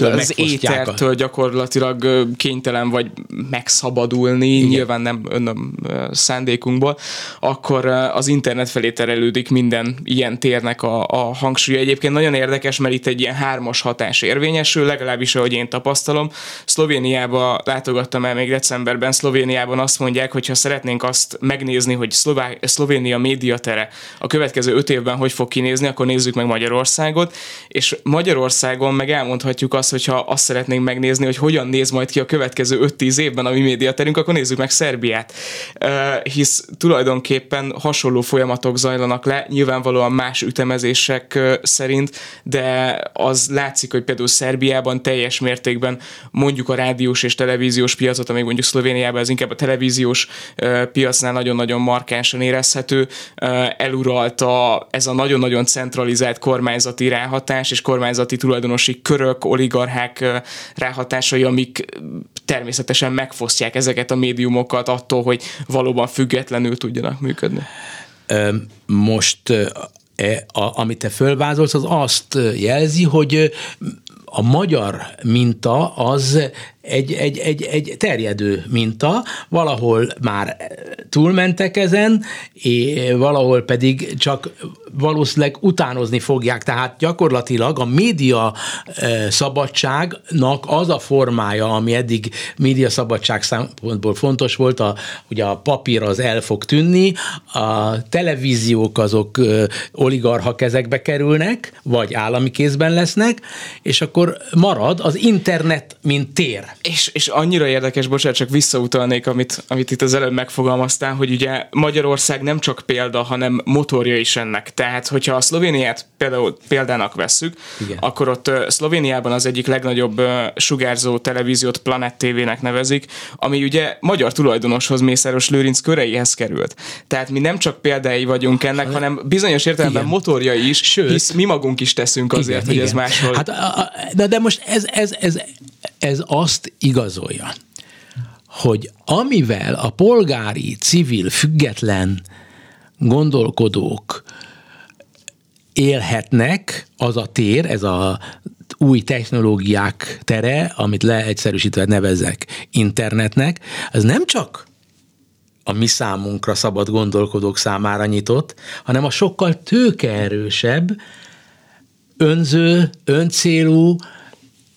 az étertől gyakorlatilag kénytelen vagy megszabadulni, Igen. nyilván nem önöm szándékunkból, akkor az internet felé terelődik minden ilyen térnek a, a hangsúlya. Egyébként nagyon érdekes, mert itt egy ilyen hármas hatás érvényesül, legalábbis ahogy én tapasztalom. Szlovéniába látogattam el még decemberben, Szlovéniában azt mondják, hogy ha szeretnénk azt megnézni, hogy Szlová- Szlovénia médiatere a következő öt évben hogy fog kinézni, akkor nézzük meg Magyarországot, és Magyarországon meg elmondhatjuk azt, hogy ha azt szeretnénk megnézni, hogy hogyan néz majd ki a következő 5-10 évben a mi médiaterünk, akkor nézzük meg Szerbiát. Hisz tulajdonképpen hasonló folyamatok zajlanak le, nyilvánvalóan más ütemezések szerint, de az látszik, hogy például Szerbiában teljes mértékben mondjuk a rádiós és televíziós piacot, amíg mondjuk Szlovéniában ez inkább a televíziós piacnál nagyon-nagyon markánsan érezhető, eluralta ez a nagyon-nagyon centralizált kormányzati ráhatás és kormányzati tulajdonosi körök, oligarchák ráhatásai, amik természetesen megfosztják ezeket a médiumokat attól, hogy valóban függetlenül tudjanak működni. Most a, amit te fölvázolsz, az azt jelzi, hogy a magyar minta az egy, egy, egy, egy terjedő minta, valahol már túlmentek ezen, és valahol pedig csak valószínűleg utánozni fogják. Tehát gyakorlatilag a média e, szabadságnak az a formája, ami eddig média szabadság szempontból fontos volt, a, ugye a papír az el fog tűnni, a televíziók azok e, oligarha kezekbe kerülnek, vagy állami kézben lesznek, és akkor marad az internet, mint tér. És, és annyira érdekes, bocsánat, csak visszautalnék, amit, amit itt az előbb megfogalmaztál, hogy ugye Magyarország nem csak példa, hanem motorja is ennek. Tehát, hogyha a Szlovéniát például példának vesszük, Igen. akkor ott Szlovéniában az egyik legnagyobb sugárzó televíziót Planet TV-nek nevezik, ami ugye magyar tulajdonoshoz Mészáros Lőrinc köreihez került. Tehát mi nem csak példái vagyunk ennek, hanem bizonyos értelemben Igen. motorja is, Sőt, hisz mi magunk is teszünk azért, igen, hogy igen. ez máshol. Hát, de, de most ez, ez, ez, ez azt igazolja, hogy amivel a polgári, civil, független gondolkodók élhetnek, az a tér, ez a új technológiák tere, amit leegyszerűsítve nevezek internetnek, az nem csak a mi számunkra szabad gondolkodók számára nyitott, hanem a sokkal tőkeerősebb, önző, öncélú,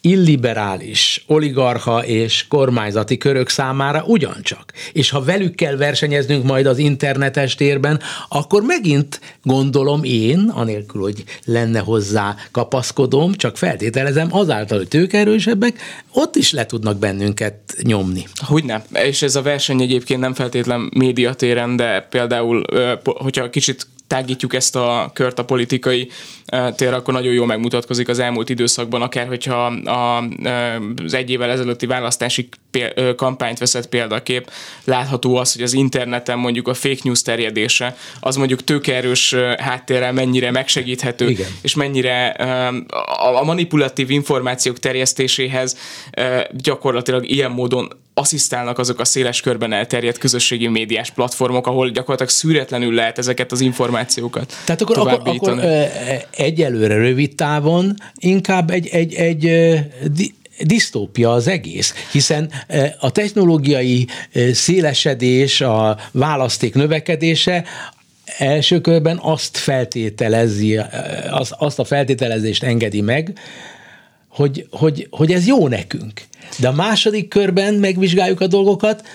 illiberális oligarcha és kormányzati körök számára ugyancsak. És ha velük kell versenyeznünk majd az internetes térben, akkor megint gondolom én, anélkül, hogy lenne hozzá kapaszkodom, csak feltételezem azáltal, hogy tőkerősebbek, ott is le tudnak bennünket nyomni. Hogy nem. És ez a verseny egyébként nem feltétlen médiatéren, de például, hogyha kicsit tágítjuk ezt a kört a politikai eh, tér, akkor nagyon jól megmutatkozik az elmúlt időszakban, akár hogyha a, eh, az egy évvel ezelőtti választási kampányt veszett példakép, látható az, hogy az interneten mondjuk a fake news terjedése, az mondjuk tőkerős eh, háttérrel mennyire megsegíthető, Igen. és mennyire a manipulatív információk terjesztéséhez gyakorlatilag ilyen módon asszisztálnak azok a széles körben elterjedt közösségi médiás platformok, ahol gyakorlatilag szűretlenül lehet ezeket az információkat Tehát akkor, akkor, akkor egyelőre rövid távon inkább egy, egy, egy disztópia az egész, hiszen a technológiai szélesedés, a választék növekedése első körben azt feltételezi, azt a feltételezést engedi meg, hogy, hogy, hogy ez jó nekünk. De a második körben megvizsgáljuk a dolgokat,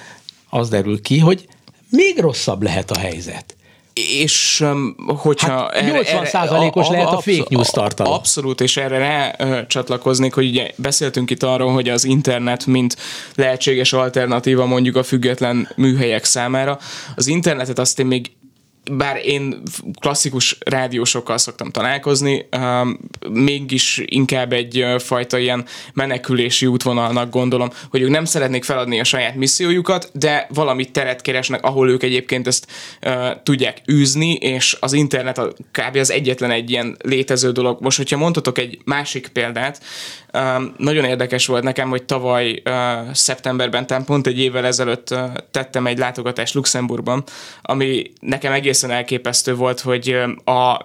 az derül ki, hogy még rosszabb lehet a helyzet. És hogyha... Hát 80 százalékos lehet a fake news tartalom. Abszolút, és erre rá csatlakoznék, hogy ugye beszéltünk itt arról, hogy az internet mint lehetséges alternatíva mondjuk a független műhelyek számára. Az internetet azt én még bár én klasszikus rádiósokkal szoktam találkozni, mégis inkább egy fajta ilyen menekülési útvonalnak gondolom, hogy ők nem szeretnék feladni a saját missziójukat, de valamit teret keresnek, ahol ők egyébként ezt tudják űzni, és az internet a, kb. az egyetlen egy ilyen létező dolog. Most, hogyha mondhatok egy másik példát, nagyon érdekes volt nekem, hogy tavaly szeptemberben, tehát pont egy évvel ezelőtt tettem egy látogatást Luxemburgban, ami nekem egészen elképesztő volt, hogy a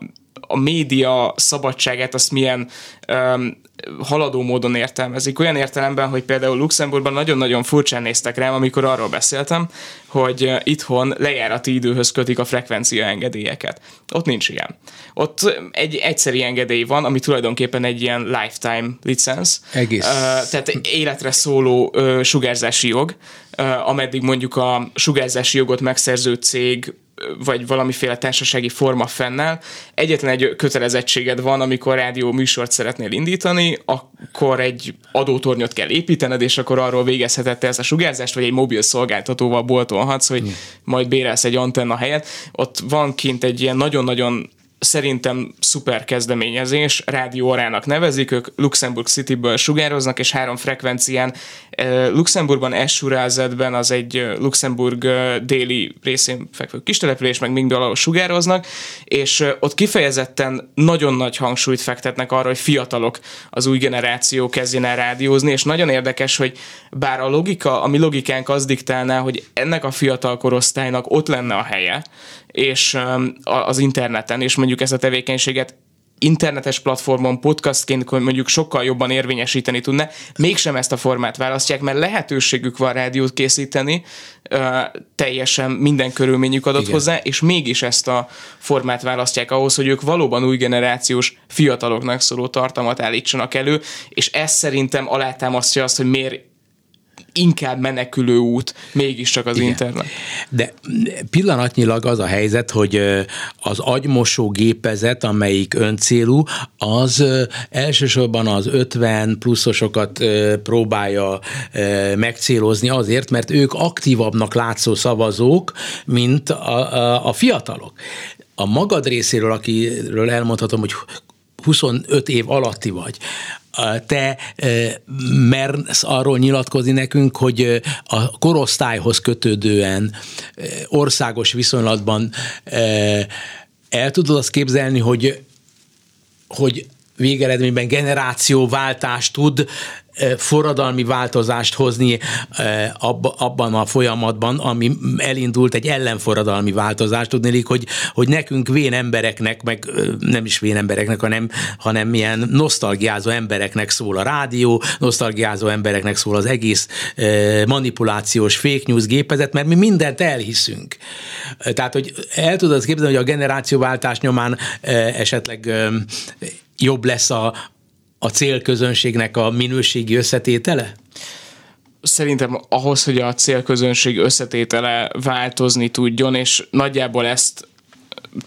a média szabadságát azt milyen um, haladó módon értelmezik. Olyan értelemben, hogy például Luxemburgban nagyon-nagyon furcsán néztek rám, amikor arról beszéltem, hogy itthon lejárati időhöz kötik a frekvencia engedélyeket. Ott nincs ilyen. Ott egy egyszeri engedély van, ami tulajdonképpen egy ilyen lifetime licensz. Egész. Uh, tehát életre szóló uh, sugárzási jog, uh, ameddig mondjuk a sugárzási jogot megszerző cég vagy valamiféle társasági forma fennel. Egyetlen egy kötelezettséged van, amikor rádió műsort szeretnél indítani, akkor egy adótornyot kell építened, és akkor arról végezheted ezt a sugárzást, vagy egy mobil szolgáltatóval boltolhatsz, hogy hmm. majd bérelsz egy antenna helyet. Ott van kint egy ilyen nagyon-nagyon szerintem szuper kezdeményezés, Rádió Orának nevezik, ők Luxemburg Cityből sugároznak, és három frekvencián Luxemburgban, Essurázetben az egy Luxemburg déli részén fekvő kistelepülés, meg mind ahol sugároznak, és ott kifejezetten nagyon nagy hangsúlyt fektetnek arra, hogy fiatalok az új generáció kezdjen el rádiózni, és nagyon érdekes, hogy bár a logika, a mi logikánk az diktálná, hogy ennek a fiatal korosztálynak ott lenne a helye, és az interneten, és mondjuk ezt a tevékenységet internetes platformon podcastként mondjuk sokkal jobban érvényesíteni tudna, mégsem ezt a formát választják, mert lehetőségük van rádiót készíteni, teljesen minden körülményük adott Igen. hozzá, és mégis ezt a formát választják ahhoz, hogy ők valóban új generációs fiataloknak szóló tartalmat állítsanak elő, és ez szerintem alátámasztja azt, hogy miért inkább menekülő út mégiscsak az Igen. internet. De pillanatnyilag az a helyzet, hogy az agymosó gépezet, amelyik öncélú, az elsősorban az 50 pluszosokat próbálja megcélozni azért, mert ők aktívabbnak látszó szavazók, mint a, a, a fiatalok. A magad részéről, akiről elmondhatom, hogy 25 év alatti vagy, te mersz arról nyilatkozni nekünk, hogy a korosztályhoz kötődően országos viszonylatban el tudod azt képzelni, hogy hogy végeredményben generációváltást tud forradalmi változást hozni abban a folyamatban, ami elindult egy ellenforradalmi változást, tudnélik, hogy, hogy nekünk vén embereknek, meg nem is vén embereknek, hanem, hanem milyen nosztalgiázó embereknek szól a rádió, nosztalgiázó embereknek szól az egész manipulációs fake news gépezet, mert mi mindent elhiszünk. Tehát, hogy el tudod képzelni, hogy a generációváltás nyomán esetleg jobb lesz a, a célközönségnek a minőségi összetétele? Szerintem ahhoz, hogy a célközönség összetétele változni tudjon, és nagyjából ezt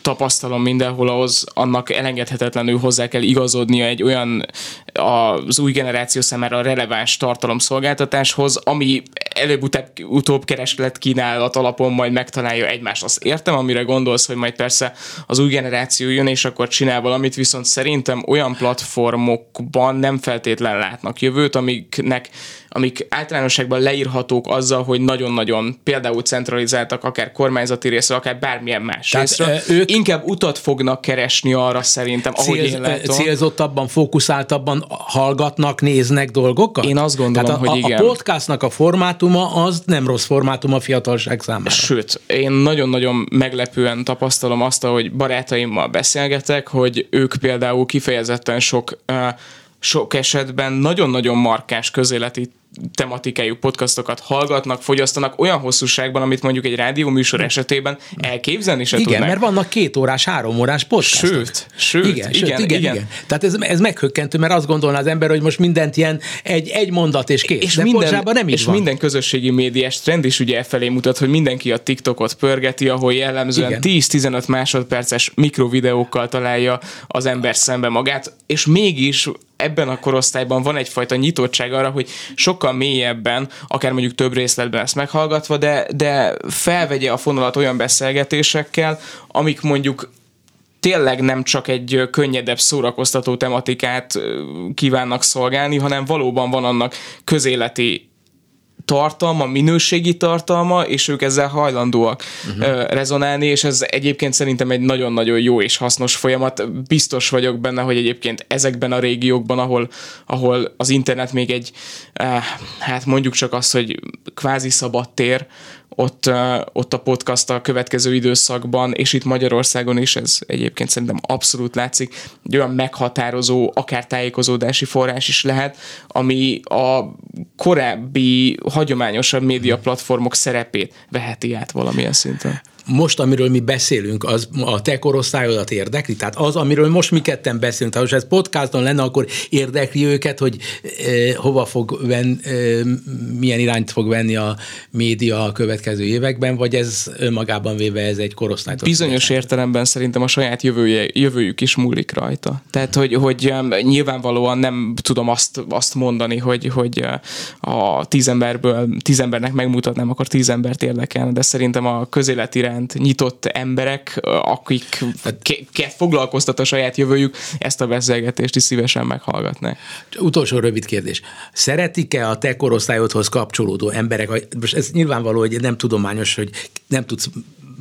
tapasztalom mindenhol, ahhoz annak elengedhetetlenül hozzá kell igazodnia egy olyan az új generáció számára releváns tartalomszolgáltatáshoz, ami előbb-utóbb kereslet kínálat alapon majd megtalálja egymást. Azt értem, amire gondolsz, hogy majd persze az új generáció jön, és akkor csinál valamit, viszont szerintem olyan platformokban nem feltétlen látnak jövőt, amiknek amik általánosságban leírhatók azzal, hogy nagyon-nagyon például centralizáltak, akár kormányzati részről, akár bármilyen más Tehát, részről. Ők inkább utat fognak keresni arra szerintem, ahogy célz, én látom. Célzottabban, fókuszáltabban hallgatnak, néznek dolgokat? Én azt gondolom, Tehát a, hogy igen. A podcastnak a formátuma az nem rossz formátum a fiatalság számára. Sőt, én nagyon-nagyon meglepően tapasztalom azt, hogy barátaimmal beszélgetek, hogy ők például kifejezetten sok sok esetben nagyon-nagyon markáns közéleti tematikájú podcastokat hallgatnak, fogyasztanak olyan hosszúságban, amit mondjuk egy rádió műsor esetében elképzelni se Igen, tudnak. mert vannak két órás, három órás podcastok. Sőt, sőt, igen, igen, sőt, igen, igen. igen. Tehát ez, ez meghökkentő, mert azt gondolná az ember, hogy most mindent ilyen egy, egy mondat és kész. És De minden, nem is és van. minden közösségi médiás trend is ugye felé mutat, hogy mindenki a TikTokot pörgeti, ahol jellemzően 10-15 másodperces mikrovideókkal találja az ember szembe magát, és mégis ebben a korosztályban van egyfajta nyitottság arra, hogy sokkal mélyebben, akár mondjuk több részletben ezt meghallgatva, de, de felvegye a fonalat olyan beszélgetésekkel, amik mondjuk tényleg nem csak egy könnyedebb szórakoztató tematikát kívánnak szolgálni, hanem valóban van annak közéleti tartalma, minőségi tartalma, és ők ezzel hajlandóak uh-huh. rezonálni, és ez egyébként szerintem egy nagyon-nagyon jó és hasznos folyamat. Biztos vagyok benne, hogy egyébként ezekben a régiókban, ahol, ahol az internet még egy, hát mondjuk csak az, hogy kvázi szabad tér, ott, ott a podcast a következő időszakban, és itt Magyarországon is ez egyébként szerintem abszolút látszik, egy olyan meghatározó, akár tájékozódási forrás is lehet, ami a korábbi, hagyományosabb média platformok szerepét veheti át valamilyen szinten most, amiről mi beszélünk, az a te korosztályodat érdekli? Tehát az, amiről most mi ketten beszélünk, tehát most ez podcaston lenne, akkor érdekli őket, hogy eh, hova fog venni, eh, milyen irányt fog venni a média a következő években, vagy ez önmagában véve ez egy korosztály? Bizonyos értelemben szerintem a saját jövője, jövőjük is múlik rajta. Tehát, hogy, hogy nyilvánvalóan nem tudom azt, azt mondani, hogy, hogy eh, a tíz emberből tíz embernek megmutatnám, akkor tíz embert érdekelne, de szerintem a közéleti iránt nyitott emberek, akik ke- foglalkoztat a saját jövőjük, ezt a beszélgetést is szívesen meghallgatnak. Utolsó rövid kérdés. Szeretik-e a te korosztályodhoz kapcsolódó emberek, most ez nyilvánvaló, hogy nem tudományos, hogy nem tudsz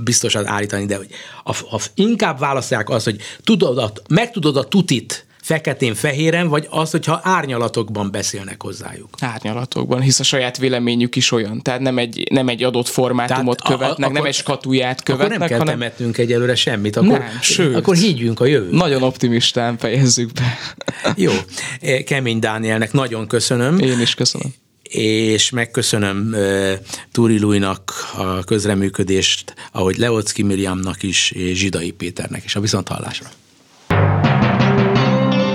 biztosan állítani, de hogy ha inkább választják azt, hogy tudod, meg tudod a tutit, feketén-fehéren, vagy az, hogyha árnyalatokban beszélnek hozzájuk? Árnyalatokban, hisz a saját véleményük is olyan. Tehát nem egy, nem egy adott formátumot Tehát követnek, a, akkor, nem egy skatuját követnek. Akkor nem kell hanem... temetnünk egyelőre semmit, akkor, nem, sőt, akkor higgyünk a jövő. Nagyon optimistán fejezzük be. Jó, e, Kemény Dánielnek nagyon köszönöm. Én is köszönöm és megköszönöm uh, Túri Lújnak a közreműködést, ahogy Leocki Miriamnak is, és Zsidai Péternek is. A viszonthallásra.